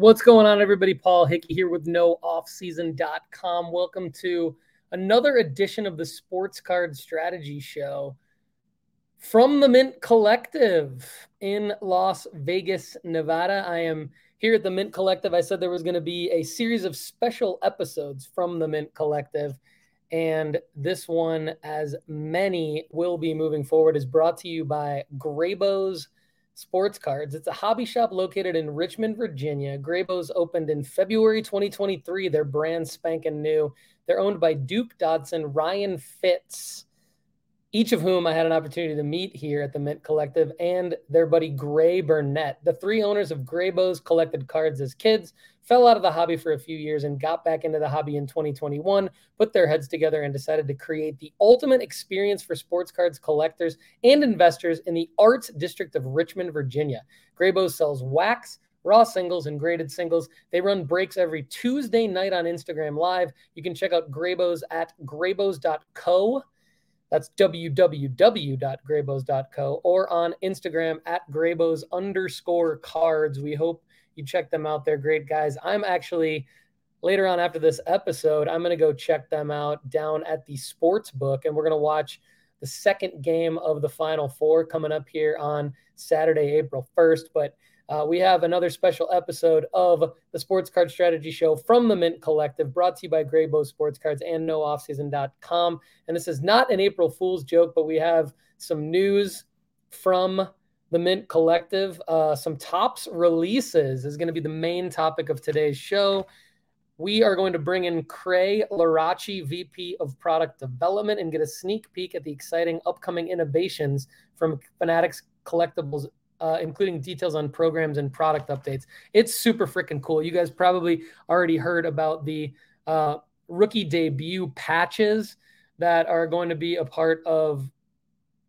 What's going on, everybody? Paul Hickey here with NoOffSeason.com. Welcome to another edition of the Sports Card Strategy Show from the Mint Collective in Las Vegas, Nevada. I am here at the Mint Collective. I said there was going to be a series of special episodes from the Mint Collective. And this one, as many will be moving forward, is brought to you by Graybos Sports Cards. It's a hobby shop located in Richmond, Virginia. Graybos opened in February 2023. They're brand spanking new. They're owned by Duke Dodson, Ryan Fitz, each of whom I had an opportunity to meet here at the Mint Collective, and their buddy Gray Burnett. The three owners of Graybos collected cards as kids, fell out of the hobby for a few years, and got back into the hobby in 2021, put their heads together, and decided to create the ultimate experience for sports cards collectors and investors in the Arts District of Richmond, Virginia. Graybo sells wax, raw singles and graded singles. They run breaks every Tuesday night on Instagram Live. You can check out Graybos at graybos.co. That's www.graybos.co or on Instagram at graybos underscore cards. We hope you check them out. They're great guys. I'm actually later on after this episode, I'm going to go check them out down at the sports book and we're going to watch the second game of the final four coming up here on Saturday, April 1st. But uh, we have another special episode of the Sports Card Strategy Show from the Mint Collective, brought to you by Graybo Sports Cards and NoOffSeason.com. And this is not an April Fool's joke, but we have some news from the Mint Collective. Uh, some Topps releases is going to be the main topic of today's show. We are going to bring in Clay Luraschi, VP of Product Development, and get a sneak peek at the exciting upcoming innovations from Fanatics Collectibles uh, including details on programs and product updates. It's super freaking cool. You guys probably already heard about the uh, rookie debut patches that are going to be a part of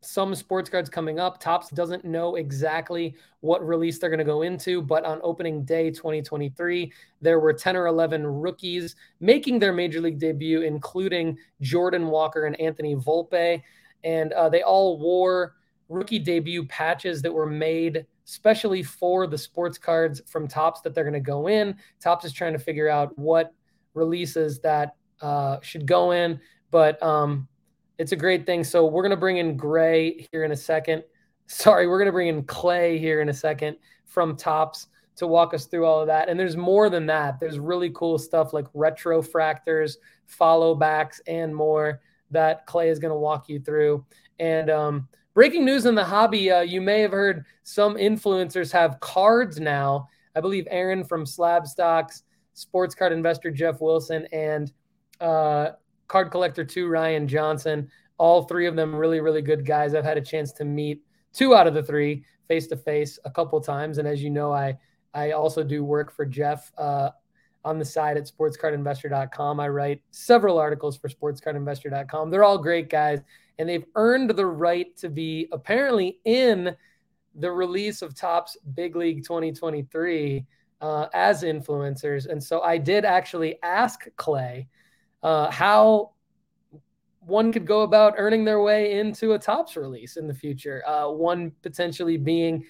some sports cards coming up. Topps doesn't know exactly what release they're going to go into, but on opening day 2023, there were 10 or 11 rookies making their major league debut, including Jordan Walker and Anthony Volpe. And uh, they all wore rookie debut patches that were made specially for the sports cards from Topps that they're going to go in. Topps is trying to figure out what releases that uh, should go in, but um, it's a great thing. So we're going to bring in Gray here in a second. Sorry, we're going to bring in Clay here in a second from Topps to walk us through all of that. And there's more than that. There's really cool stuff like retrofractors, follow backs, and more that Clay is going to walk you through. And um, Breaking news in the hobby: uh, you may have heard some influencers have cards now. I believe Aaron from Slab Stocks, sports card investor Jeff Wilson, and uh, card collector two Ryan Johnson. All three of them really, really good guys. I've had a chance to meet two out of the three face to face a couple times, and as you know, I I also do work for Jeff uh, on the side at sportscardinvestor.com. I write several articles for sportscardinvestor.com. They're all great guys and they've earned the right to be apparently in the release of Topps Big League 2023 uh, as influencers. And so I did actually ask Clay uh, how one could go about earning their way into a Topps release in the future. Uh, one potentially being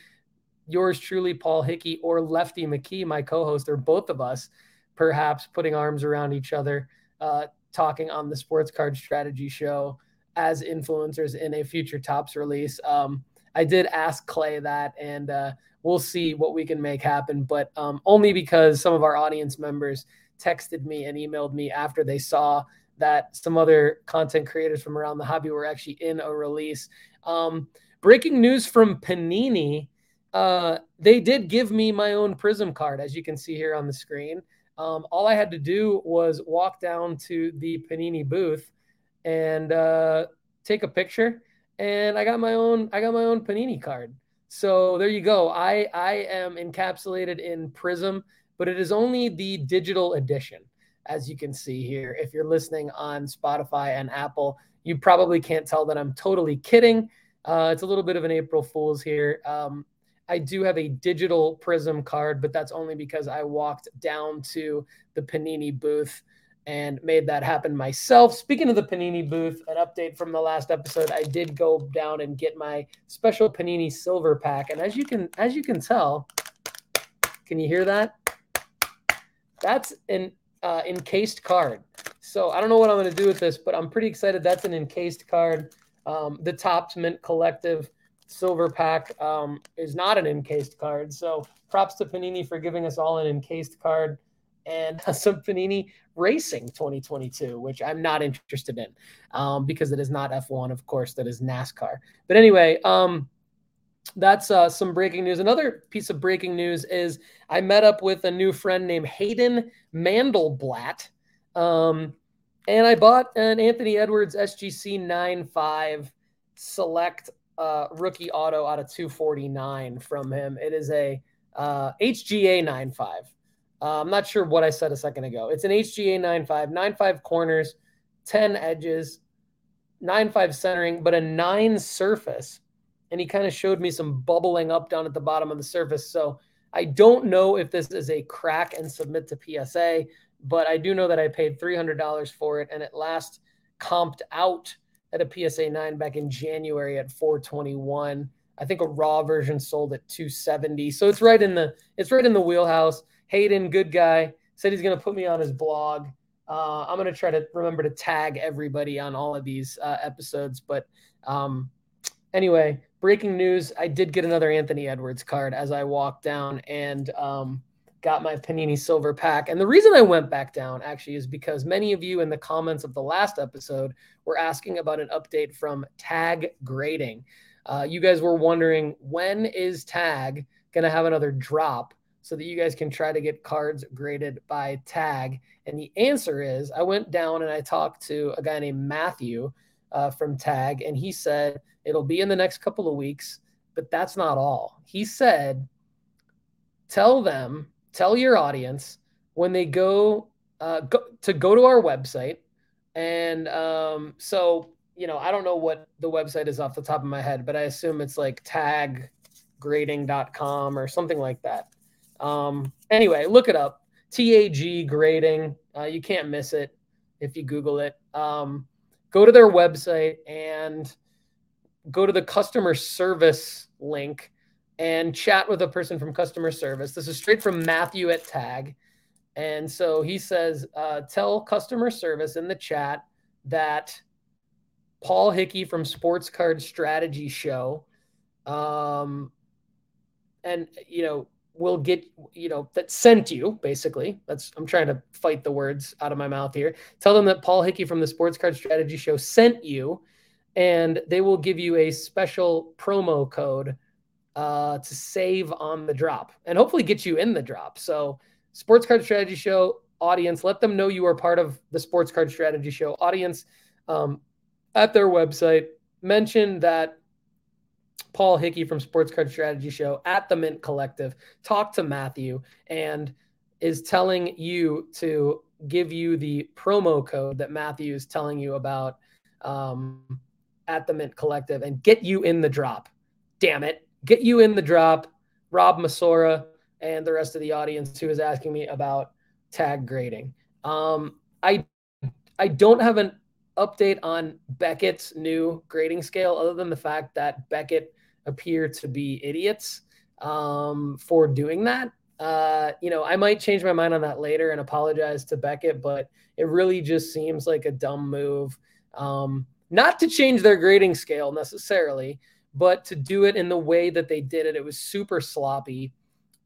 yours truly, Paul Hickey, or Lefty McKee, my co host, or both of us, perhaps putting arms around each other, uh, talking on the Sports Card Strategy Show as influencers in a future Topps release. Um, I did ask Clay that, and uh, we'll see what we can make happen, but um, only because some of our audience members texted me and emailed me after they saw that some other content creators from around the hobby were actually in a release. Um, breaking news from Panini. Uh, they did give me my own Prism card, as you can see here on the screen. Um, all I had to do was walk down to the Panini booth and uh, take a picture. And I got my own I got my own Panini card. So there you go. I I am encapsulated in Prism, but it is only the digital edition, as you can see here. If you're listening on Spotify and Apple, you probably can't tell that I'm totally kidding. Uh, it's a little bit of an April Fool's here. Um, I do have a digital Prism card, but that's only because I walked down to the Panini booth and made that happen myself. Speaking of the Panini booth, an update from the last episode, I did go down and get my special Panini silver pack. And as you can as you can tell, can you hear that? That's an uh, encased card. So I don't know what I'm going to do with this, but I'm pretty excited. That's an encased card. Um, the Topps Mint Collective Silver Pack um, is not an encased card. So props to Panini for giving us all an encased card and some Panini Racing 2022, which I'm not interested in um, because it is not F1, of course, that is NASCAR. But anyway, um, that's uh, some breaking news. Another piece of breaking news is I met up with a new friend named Hayden Mandelblatt. Um, and I bought an Anthony Edwards SGC 95 select uh, rookie auto out of 249 from him. It is a uh, HGA 95. Uh, I'm not sure what I said a second ago. It's an HGA 95, 95 corners, 10 edges, 95 centering, but a 9 surface. And he kind of showed me some bubbling up down at the bottom of the surface. So I don't know if this is a crack and submit to PSA, but I do know that I paid $300 for it and it last comped out at a PSA 9 back in January at 421. I think a raw version sold at 270. So it's right in the it's right in the wheelhouse. Hayden, good guy, said he's going to put me on his blog. Uh, I'm going to try to remember to tag everybody on all of these uh, episodes. But um, anyway, breaking news: I did get another Anthony Edwards card as I walked down and um, got my Panini Silver pack. And the reason I went back down actually is because many of you in the comments of the last episode were asking about an update from Tag Grading. Uh, you guys were wondering when is Tag going to have another drop? so that you guys can try to get cards graded by tag? And the answer is I went down and I talked to a guy named Matthew uh, from Tag, and he said it'll be in the next couple of weeks, but that's not all. He said, tell them, tell your audience when they go, uh, go to go to our website. And um, so, you know, I don't know what the website is off the top of my head, but I assume it's like taggrading.com or something like that. Um, anyway, look it up. TAG grading. Uh, you can't miss it if you Google it. Um, go to their website and go to the customer service link and chat with a person from customer service. This is straight from Matthew at Tag. And so he says, uh, tell customer service in the chat that Paul Hickey from Sports Card Strategy Show, um, and you know, will get you know that sent you basically that's i'm trying to fight the words out of my mouth here tell them that paul hickey from the sports card strategy show sent you and they will give you a special promo code uh, to save on the drop and hopefully get you in the drop. So sports card strategy show audience let them know you are part of the sports card strategy show audience. Um, at their website mention that Paul Hickey from Sports Card Strategy Show at the Mint Collective talked to Matthew and is telling you to give you the promo code that Matthew is telling you about. Um, at the Mint Collective and get you in the drop. Damn it. Get you in the drop. Rob Masora and the rest of the audience who is asking me about tag grading. Um, I I don't have an update on Beckett's new grading scale other than the fact that Beckett appear to be idiots um, for doing that. Uh, you know, I might change my mind on that later and apologize to Beckett, but it really just seems like a dumb move. Um, not to change their grading scale necessarily, but to do it in the way that they did it. It was super sloppy.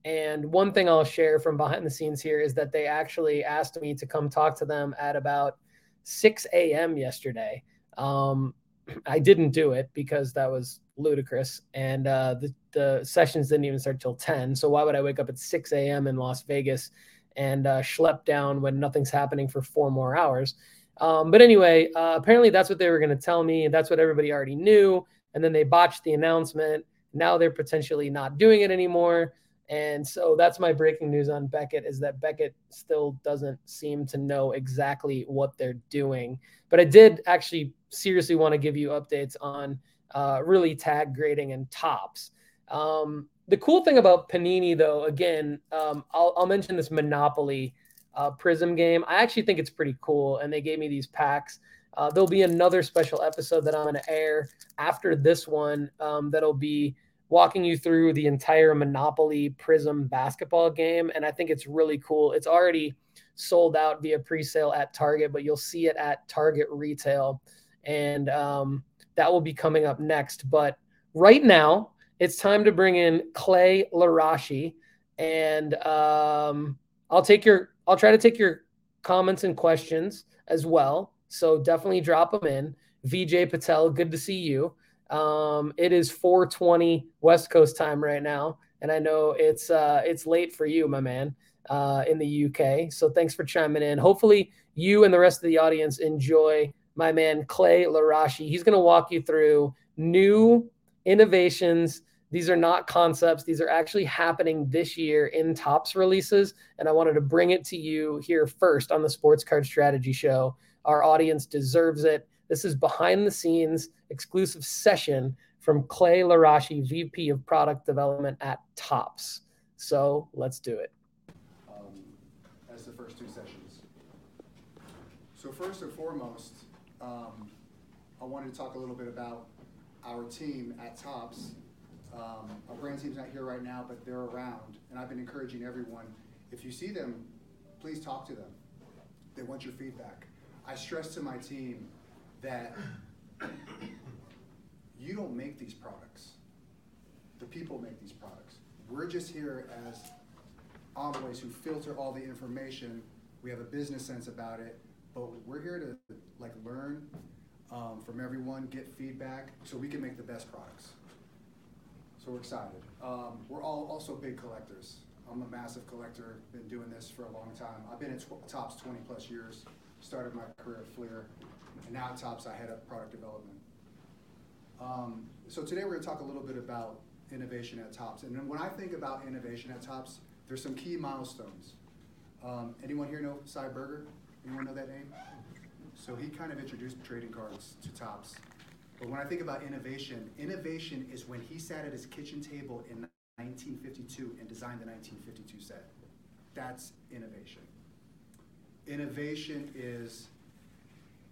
And one thing I'll share from behind the scenes here is that they actually asked me to come talk to them at about 6 a.m. yesterday. Um, I didn't do it because that was ludicrous. And uh, the, the sessions didn't even start till 10. So why would I wake up at 6 a.m. in Las Vegas and uh, schlep down when nothing's happening for four more hours? Um, but anyway, uh, apparently that's what they were going to tell me. And that's what everybody already knew. And then they botched the announcement. Now they're potentially not doing it anymore. And so that's my breaking news on Beckett is that Beckett still doesn't seem to know exactly what they're doing. But I did actually seriously want to give you updates on uh, really tag grading and Topps. Um, the cool thing about Panini, though, again, um, I'll, I'll, mention this Monopoly uh, Prism game. I actually think it's pretty cool, and they gave me these packs. Uh, there'll be another special episode that I'm going to air after this one um, that'll be walking you through the entire Monopoly Prism basketball game, and I think it's really cool. It's already sold out via pre-sale at Target, but you'll see it at Target retail, and um, that will be coming up next. But right now, it's time to bring in Clay Luraschi, and um, I'll take your I'll try to take your comments and questions as well. So definitely drop them in. VJ Patel, good to see you. Um, it is 4:20 West Coast time right now, and I know it's uh, it's late for you, my man, uh, in the UK. So thanks for chiming in. Hopefully, you and the rest of the audience enjoy my man Clay Luraschi. He's going to walk you through new innovations. These are not concepts. These are actually happening this year in Topps releases. And I wanted to bring it to you here first on the Sports Card Strategy Show. Our audience deserves it. This is behind the scenes exclusive session from Clay Luraschi, VP of Product Development at Topps. So let's do it. Um, as the first two sessions. So first and foremost, um, I wanted to talk a little bit about our team at Topps. Um, our brand team's not here right now, but they're around, and I've been encouraging everyone. If you see them, please talk to them. They want your feedback. I stress to my team that you don't make these products. The people make these products. We're just here as envoys who filter all the information. We have a business sense about it, but we're here to like learn um, from everyone, get feedback, so we can make the best products. So we're excited. Um, we're all also big collectors. I'm a massive collector, been doing this for a long time. I've been at tw- Topps 20 plus years, started my career at Fleer, and now at Topps I head up product development. Um, so today we're gonna talk a little bit about innovation at Topps. And when I think about innovation at Topps, there's some key milestones. Um, anyone here know Sy Berger? Anyone know that name? So he kind of introduced trading cards to Topps. But when I think about innovation, innovation is when he sat at his kitchen table in 1952 and designed the 1952 set. That's innovation. Innovation is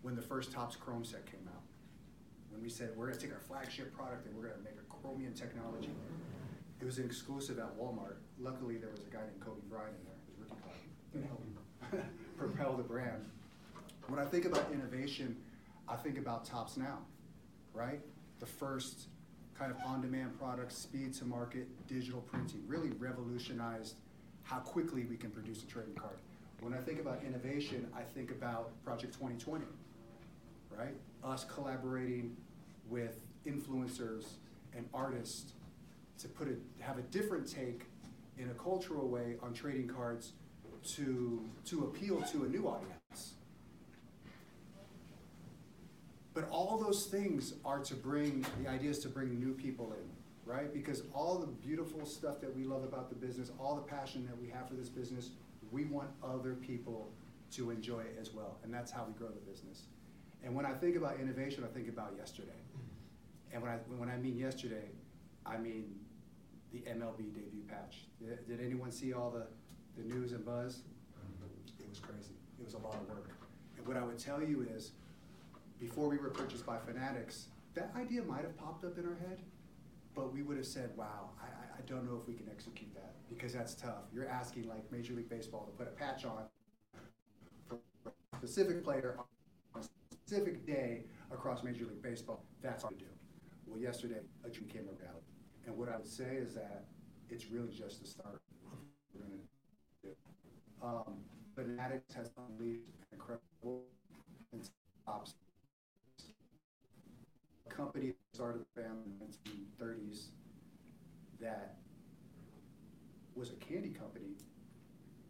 when the first Topps Chrome set came out. When we said, we're gonna take our flagship product and we're gonna make a chromium technology. It was an exclusive at Walmart. Luckily, there was a guy named Kobe Bryant in there, his rookie helped propel the brand. When I think about innovation, I think about Topps Now, right? The first kind of on-demand product, speed to market, digital printing, really revolutionized how quickly we can produce a trading card. When I think about innovation, I think about Project 2020, right? Us collaborating with influencers and artists to put it, have a different take in a cultural way on trading cards to, to appeal to a new audience. But all those things are to bring, the idea is to bring new people in, right? Because all the beautiful stuff that we love about the business, all the passion that we have for this business, we want other people to enjoy it as well. And that's how we grow the business. And when I think about innovation, I think about yesterday. And when I, when I mean yesterday, I mean the MLB debut patch. Did, did anyone see all the, the news and buzz? It was crazy. It was a lot of work. And what I would tell you is, before we were purchased by Fanatics, that idea might have popped up in our head, but we would have said, wow, I, I don't know if we can execute that because that's tough. You're asking like Major League Baseball to put a patch on for a specific player on a specific day across Major League Baseball. That's hard to do. Well, yesterday, a dream came about. And what I would say is that it's really just the start. Um, Fanatics has unleashed an incredible and Topps company that started the family in the 1930s that was a candy company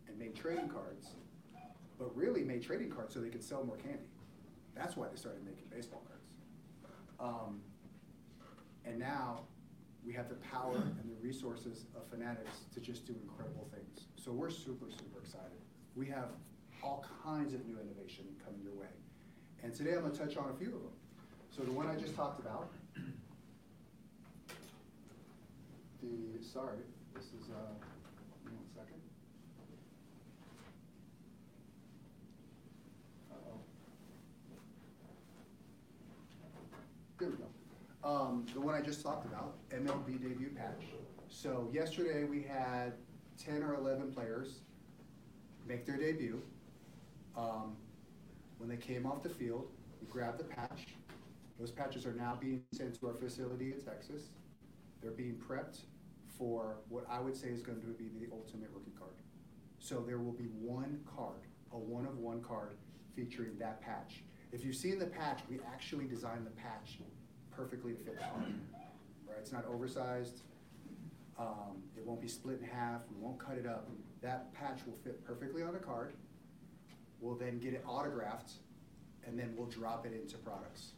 and made trading cards, but really made trading cards so they could sell more candy. That's why they started making baseball cards. Um, and now we have the power and the resources of Fanatics to just do incredible things. So we're super, super excited. We have all kinds of new innovation coming your way. And today I'm going to touch on a few of them. So the one I just talked about, the, sorry, this is, uh, one second. Uh-oh. There we go. Um, the one I just talked about, MLB debut patch. So yesterday we had ten or eleven players make their debut. Um, when they came off the field, we grabbed the patch. Those patches are now being sent to our facility in Texas. They're being prepped for what I would say is going to be the ultimate rookie card. So there will be one card, a one of one card featuring that patch. If you've seen the patch, we actually designed the patch perfectly to fit the card. Right? It's not oversized. Um, it won't be split in half. We won't cut it up. That patch will fit perfectly on a card. We'll then get it autographed, and then we'll drop it into products.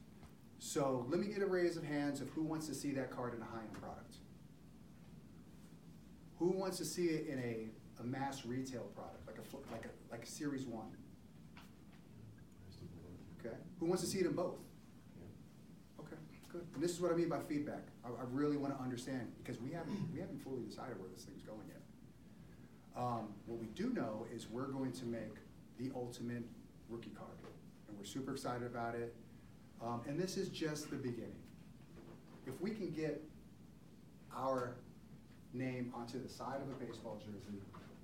So let me get a raise of hands of who wants to see that card in a high-end product. Who wants to see it in a, a mass retail product, like a, like a, like a Series 1? Okay. Who wants to see it in both? Okay, good. And this is what I mean by feedback. I, I really want to understand because we haven't we haven't fully decided where this thing's going yet. Um, what we do know is we're going to make the ultimate rookie card, and we're super excited about it. Um, and this is just the beginning. If we can get our name onto the side of a baseball jersey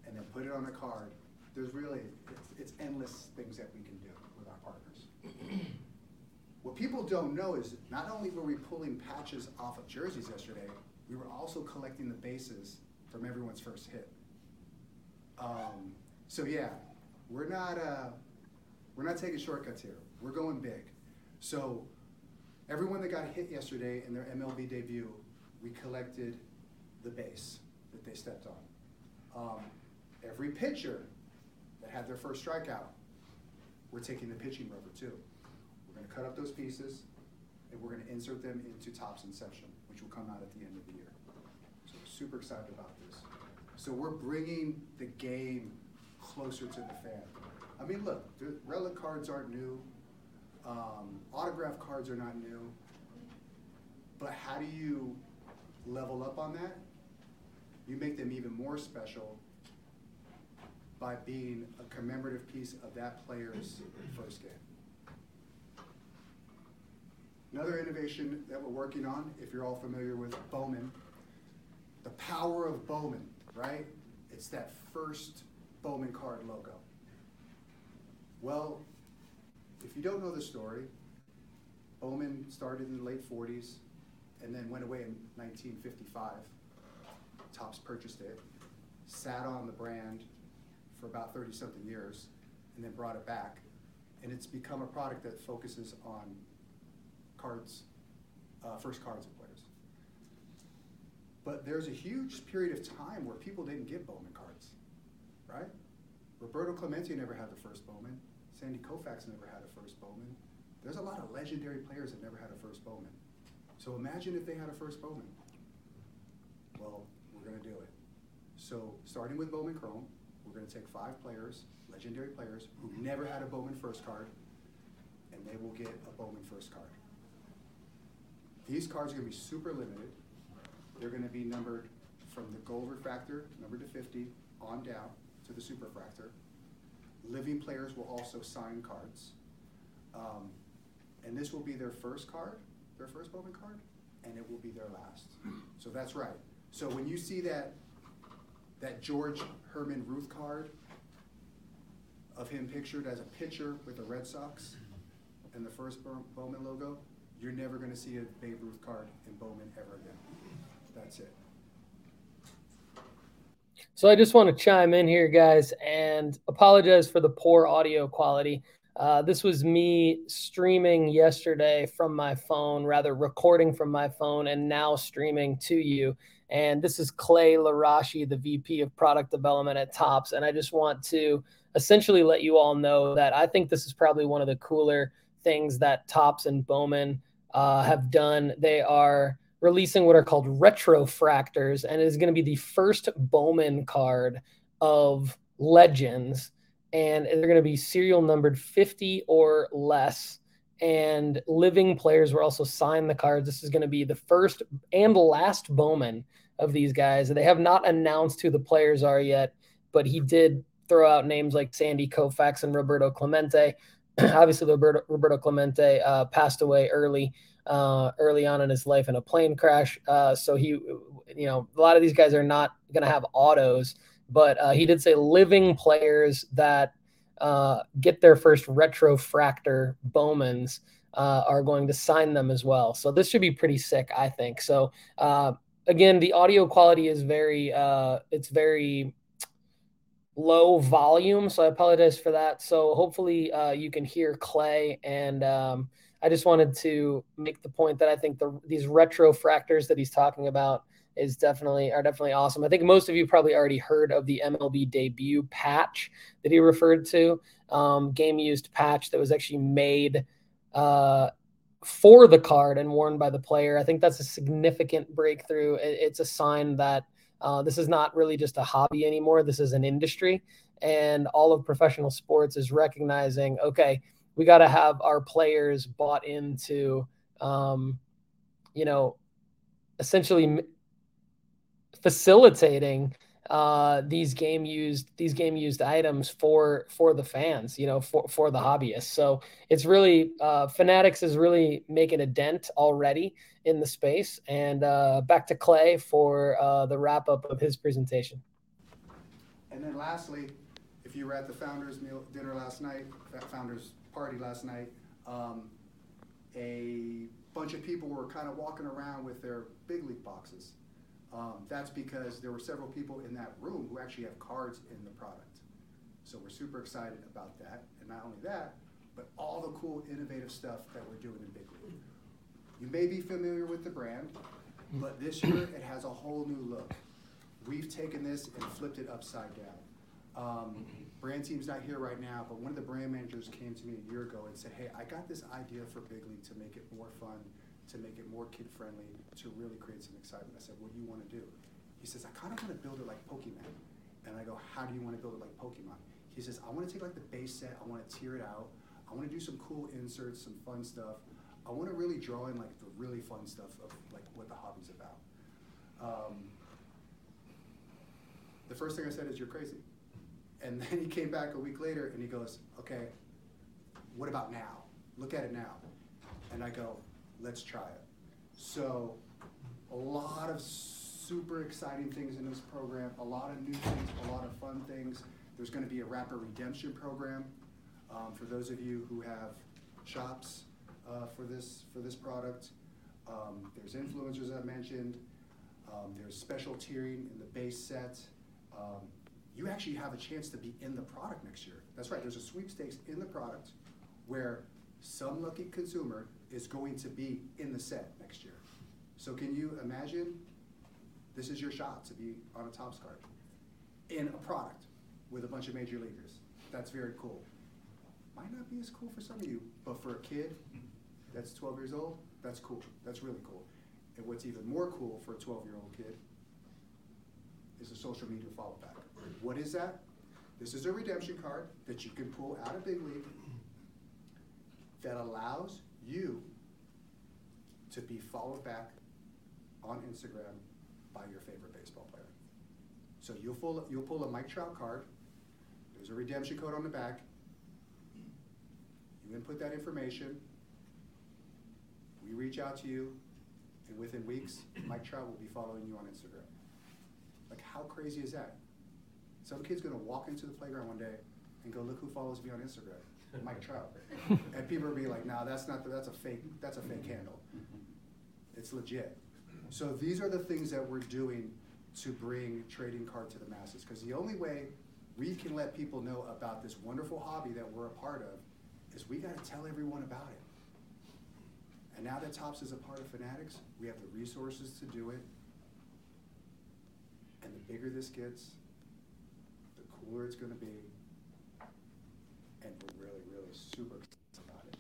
and then put it on a card, there's really it's, it's endless things that we can do with our partners. what people don't know is not only were we pulling patches off of jerseys yesterday, we were also collecting the bases from everyone's first hit. Um, so yeah, we're not uh, we're not taking shortcuts here. We're going big. So everyone that got hit yesterday in their MLB debut, we collected the base that they stepped on. Um, every pitcher that had their first strikeout, we're taking the pitching rubber too. We're going to cut up those pieces and we're going to insert them into Topps Inception, which will come out at the end of the year. So super excited about this. So we're bringing the game closer to the fan. I mean, look, relic cards aren't new. Um, autograph cards are not new. But how do you level up on that? You make them even more special by being a commemorative piece of that player's first game. Another innovation that we're working on, if you're all familiar with Bowman, the power of Bowman, right? It's that first Bowman card logo. Well, if you don't know the story, Bowman started in the late 40s and then went away in 1955. Topps purchased it, sat on the brand for about 30 something years, and then brought it back. And it's become a product that focuses on cards, uh, first cards of players. But there's a huge period of time where people didn't get Bowman cards, right? Roberto Clemente never had the first Bowman. Sandy Koufax never had a first Bowman. There's a lot of legendary players that never had a first Bowman. So imagine if they had a first Bowman. Well, we're going to do it. So starting with Bowman Chrome, we're going to take five players, legendary players, who never had a Bowman first card, and they will get a Bowman first card. These cards are going to be super limited. They're going to be numbered from the gold refractor, numbered to 50, on down to the super refractor. Living players will also sign cards. Um, and this will be their first card, their first Bowman card, and it will be their last. So that's right. So when you see that that George Herman Ruth card of him pictured as a pitcher with the Red Sox and the first Bowman logo, you're never going to see a Babe Ruth card in Bowman ever again. That's it. So I just want to chime in here, guys, and apologize for the poor audio quality. Uh, this was me streaming yesterday from my phone, rather recording from my phone, and now streaming to you. And this is Clay Luraschi, the VP of Product Development at Topps. And I just want to essentially let you all know that I think this is probably one of the cooler things that Topps and Bowman uh, have done. They are releasing what are called retrofractors, and it is going to be the first Bowman card of Legends, and they're going to be serial numbered 50 or less. And living players will also sign the cards. This is going to be the first and last Bowman of these guys. They have not announced who the players are yet, but he did throw out names like Sandy Koufax and Roberto Clemente. Obviously, Roberto, Roberto Clemente uh, passed away early uh, early on in his life in a plane crash. Uh, so he, you know, a lot of these guys are not going to have autos, but uh, he did say living players that uh, get their first retrofractor Bowmans uh, are going to sign them as well. So this should be pretty sick, I think. So uh, again, the audio quality is very uh, it's very low volume, so I apologize for that. So hopefully uh, you can hear Clay and. Um, I just wanted to make the point that I think the, these retrofractors that he's talking about is definitely are definitely awesome. I think most of you probably already heard of the MLB debut patch that he referred to, um, game used patch that was actually made uh, for the card and worn by the player. I think that's a significant breakthrough. It's a sign that uh, this is not really just a hobby anymore. This is an industry, and all of professional sports is recognizing okay we got to have our players bought into, um, you know, essentially facilitating uh, these game used these game used items for for the fans, you know, for for the hobbyists. So it's really uh, Fanatics is really making a dent already in the space. And uh, back to Clay for uh, the wrap up of his presentation. And then lastly, if you were at the founders meal dinner last night, founders party last night, um, a bunch of people were kind of walking around with their big league boxes. Um, that's because there were several people in that room who actually have cards in the product. So we're super excited about that. And not only that, but all the cool, innovative stuff that we're doing in Big League. You may be familiar with the brand, but this year it has a whole new look. We've taken this and flipped it upside down. Um, brand team's not here right now, but one of the brand managers came to me a year ago and said, hey, I got this idea for Big League to make it more fun, to make it more kid friendly, to really create some excitement. I said, what do you want to do? He says, I kind of want to build it like Pokemon. And I go, how do you want to build it like Pokemon? He says, I want to take like the base set, I want to tear it out, I want to do some cool inserts, some fun stuff. I want to really draw in like the really fun stuff of like what the hobby's about. Um, the first thing I said is, you're crazy. And then he came back a week later and he goes, okay, what about now? Look at it now. And I go, let's try it. So a lot of super exciting things in this program, a lot of new things, a lot of fun things. There's going to be a wrapper redemption program um, for those of you who have shops uh, for this for this product. Um, there's influencers I mentioned. Um, there's special tiering in the base set. You actually have a chance to be in the product next year. That's right, there's a sweepstakes in the product where some lucky consumer is going to be in the set next year. So can you imagine this is your shot to be on a Topps card in a product with a bunch of major leaguers. That's very cool. Might not be as cool for some of you, but for a kid that's 12 years old, that's cool. That's really cool. And what's even more cool for a 12 year old kid is a social media follow back. What is that? This is a redemption card that you can pull out of Big League that allows you to be followed back on Instagram by your favorite baseball player. So you'll pull, you'll pull a Mike Trout card. There's a redemption code on the back. You input that information. We reach out to you, and within weeks, Mike Trout will be following you on Instagram. Like, how crazy is that? Some kid's gonna walk into the playground one day and go, look who follows me on Instagram, Mike Trout. And people will be like, nah, that's not, the, that's a fake, that's a fake handle. It's legit. So these are the things that we're doing to bring trading card to the masses. Because the only way we can let people know about this wonderful hobby that we're a part of is we gotta tell everyone about it. And now that Topps is a part of Fanatics, we have the resources to do it. And the bigger this gets, the cooler it's gonna be. And we're really, really super excited about it.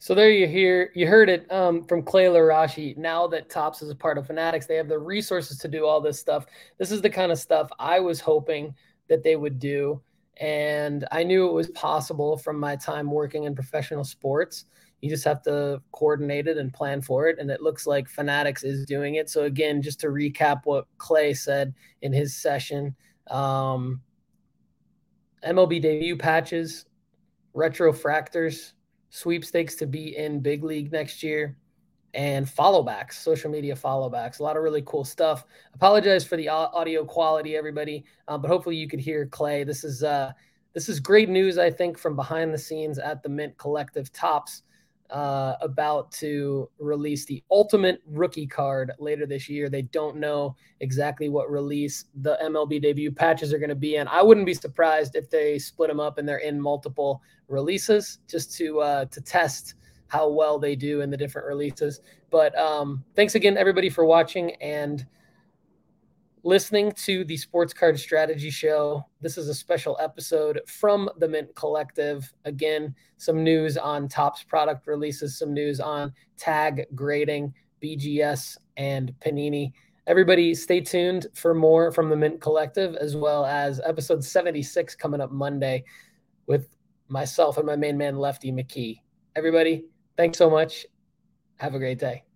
So there you hear, you heard it um, from Clay Luraschi. Now that Topps is a part of Fanatics, they have the resources to do all this stuff. This is the kind of stuff I was hoping that they would do. And I knew it was possible from my time working in professional sports. You just have to coordinate it and plan for it. And it looks like Fanatics is doing it. So, again, just to recap what Clay said in his session, um, MLB debut patches, retrofractors, sweepstakes to be in big league next year, and followbacks, social media followbacks. A lot of really cool stuff. Apologize for the audio quality, everybody, uh, but hopefully you could hear Clay. This is uh, this is great news, I think, from behind the scenes at the Mint Collective Topps uh, about to release the ultimate rookie card later this year. They don't know exactly what release the MLB debut patches are going to be in. I wouldn't be surprised if they split them up and they're in multiple releases just to uh, to test how well they do in the different releases. But um, thanks again, everybody, for watching and listening to the Sports Card Strategy Show. This is a special episode from the Mint Collective. Again, some news on Topps product releases, some news on tag grading, BGS, and Panini. Everybody, stay tuned for more from the Mint Collective, as well as episode 76 coming up Monday with myself and my main man, Lefty McKee. Everybody, thanks so much. Have a great day.